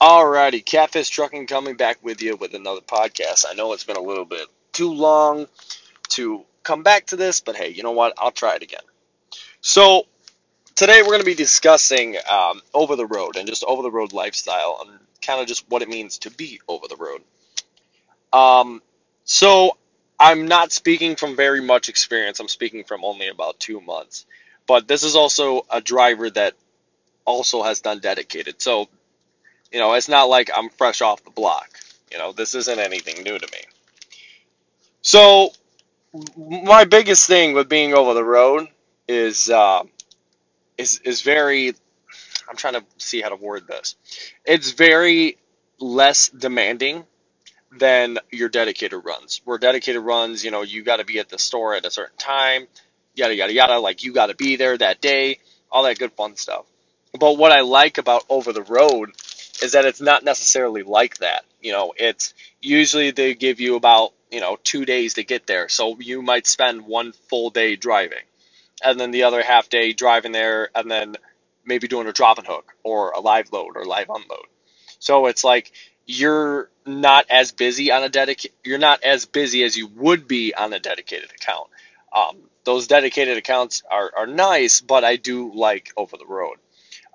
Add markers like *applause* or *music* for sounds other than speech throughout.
Alrighty, Catfish Trucking coming back with you with another podcast. I know it's been a little bit too long to come back to this, but hey, you know what? I'll try it again. So, today we're going to be discussing um, over the road and just over the road lifestyle and kind of just what it means to be over the road. Um, so, I'm not speaking from very much experience, I'm speaking from only about two months. But this is also a driver that also has done dedicated. So, you know, it's not like I'm fresh off the block. You know, this isn't anything new to me. So, my biggest thing with being over the road is uh, is is very. I'm trying to see how to word this. It's very less demanding than your dedicated runs. Where dedicated runs, you know, you got to be at the store at a certain time, yada yada yada. Like you got to be there that day, all that good fun stuff. But what I like about over the road is that it's not necessarily like that. You know, it's usually they give you about, you know, two days to get there. So you might spend one full day driving and then the other half day driving there and then maybe doing a drop and hook or a live load or live unload. So it's like you're not as busy on a dedicated, you're not as busy as you would be on a dedicated account. Um, those dedicated accounts are, are nice, but I do like over the road.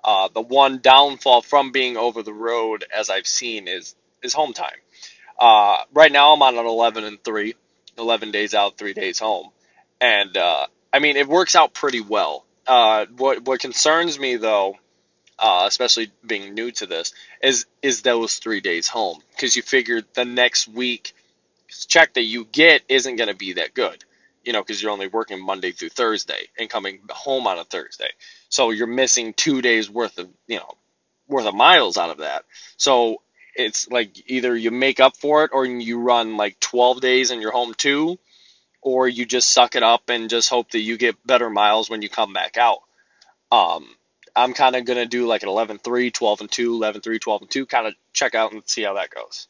Uh, the one downfall from being over the road, as I've seen, is is home time. Uh, right now, I'm on an 11 and three, 11 days out, three days home, and uh, I mean it works out pretty well. Uh, what what concerns me though, uh, especially being new to this, is is those three days home because you figure the next week check that you get isn't going to be that good you know, because you're only working Monday through Thursday and coming home on a Thursday. So you're missing two days worth of, you know, worth of miles out of that. So it's like either you make up for it or you run like 12 days and you're home too, or you just suck it up and just hope that you get better miles when you come back out. Um, I'm kind of going to do like an 11 3, 12 and 2, 11 3, 12 and 2, kind of check out and see how that goes.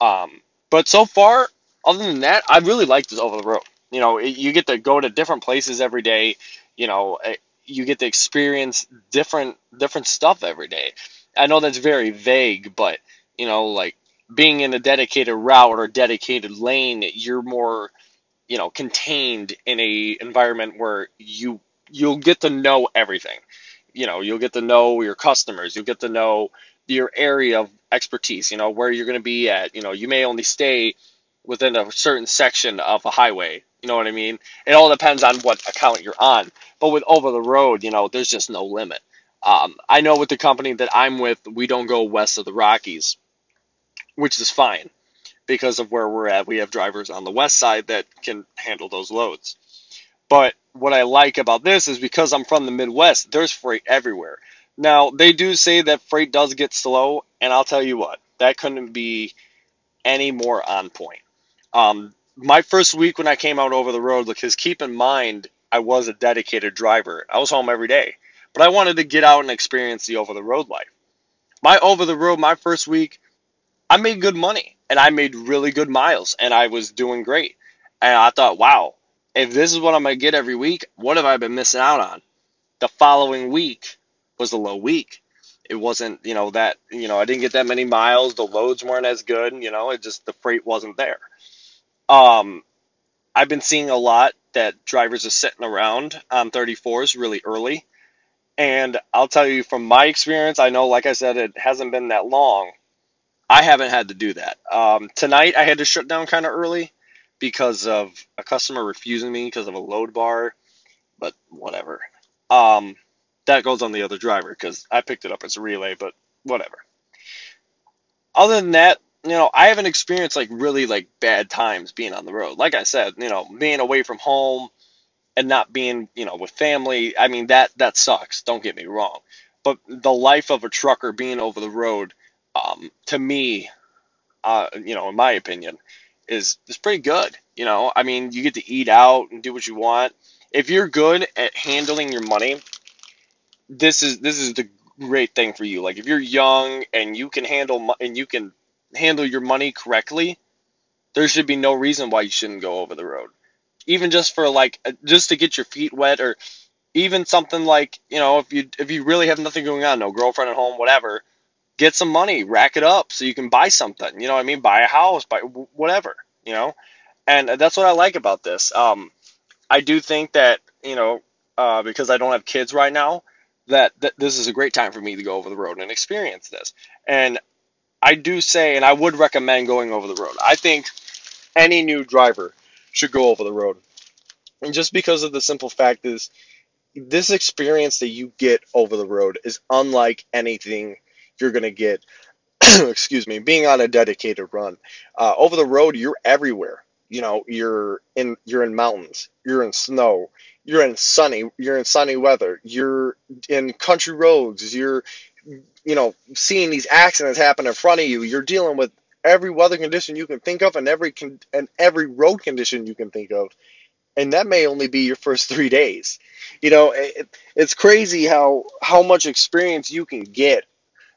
Um, but so far, other than that, I really like this over the road you know you get to go to different places every day you know eh, you get to experience different different stuff every day. I know that's very vague but you know like being in a dedicated route or dedicated lane you're more you know contained in a environment where you you'll get to know everything. You know you'll get to know your customers you'll get to know your area of expertise you know where you're going to be at. You know you may only stay within a certain section of a highway you know what I mean? It all depends on what account you're on. But with over the road, you know, there's just no limit. Um, I know with the company that I'm with, we don't go west of the Rockies, which is fine because of where we're at. We have drivers on the west side that can handle those loads. But what I like about this is because I'm from the Midwest, there's freight everywhere. Now, they do say that freight does get slow, and I'll tell you what, that couldn't be any more on point. Um, my first week when I came out over the road, because keep in mind, I was a dedicated driver. I was home every day, but I wanted to get out and experience the over the road life. My over the road, my first week, I made good money and I made really good miles and I was doing great. And I thought, wow, if this is what I'm going to get every week, what have I been missing out on? The following week was a low week. It wasn't, you know, that, you know, I didn't get that many miles. The loads weren't as good, you know, it just, the freight wasn't there. Um, I've been seeing a lot that drivers are sitting around on 34s really early. And I'll tell you from my experience, I know, like I said, it hasn't been that long. I haven't had to do that. Um, tonight, I had to shut down kind of early because of a customer refusing me because of a load bar, but whatever. Um, that goes on the other driver because I picked it up as a relay, but whatever. Other than that, you know, I haven't experienced like really like bad times being on the road. Like I said, you know, being away from home and not being, you know, with family, I mean that that sucks. Don't get me wrong. But the life of a trucker being over the road, um, to me, uh, you know, in my opinion, is is pretty good. You know, I mean, you get to eat out and do what you want. If you're good at handling your money, this is this is the great thing for you. Like if you're young and you can handle and you can handle your money correctly, there should be no reason why you shouldn't go over the road. Even just for like just to get your feet wet or even something like, you know, if you if you really have nothing going on, no girlfriend at home, whatever, get some money, rack it up so you can buy something. You know what I mean? Buy a house, buy whatever. You know, and that's what I like about this. Um, I do think that you know uh, because I don't have kids right now that, that this is a great time for me to go over the road and experience this. And I do say, and I would recommend going over the road. I think any new driver should go over the road. And just because of the simple fact is, this experience that you get over the road is unlike anything you're going to get, *clears throat* excuse me, being on a dedicated run. Uh, over the road, you're everywhere. You know, you're in you're in mountains, you're in snow, you're in sunny you're in sunny weather, you're in country roads, you're you know seeing these accidents happen in front of you, you're dealing with every weather condition you can think of and every con- and every road condition you can think of and that may only be your first three days. You know, it, it's crazy how how much experience you can get.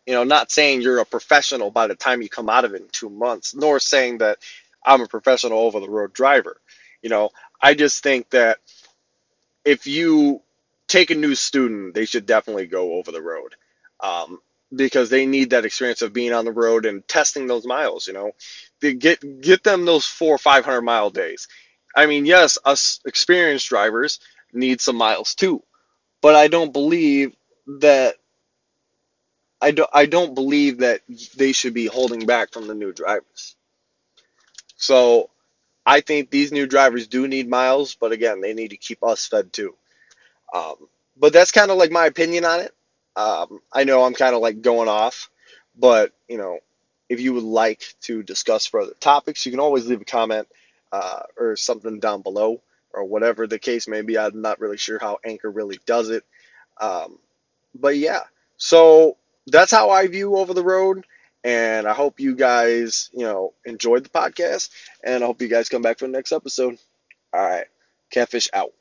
You know, not saying you're a professional by the time you come out of it in two months, nor saying that I'm a professional over the road driver. You know, I just think that if you take a new student, they should definitely go over the road. Um, because they need that experience of being on the road and testing those miles. You know, they get get them those four or five hundred mile days. I mean, yes, us experienced drivers need some miles too, but I don't believe that. I don't, I don't believe that they should be holding back from the new drivers. So I think these new drivers do need miles, but again, they need to keep us fed too. Um, but that's kind of like my opinion on it. Um, I know I'm kind of like going off, but you know, if you would like to discuss further topics, you can always leave a comment uh, or something down below or whatever the case may be. I'm not really sure how Anchor really does it. Um, but yeah, so that's how I view over the road. And I hope you guys, you know, enjoyed the podcast. And I hope you guys come back for the next episode. All right. Catfish out.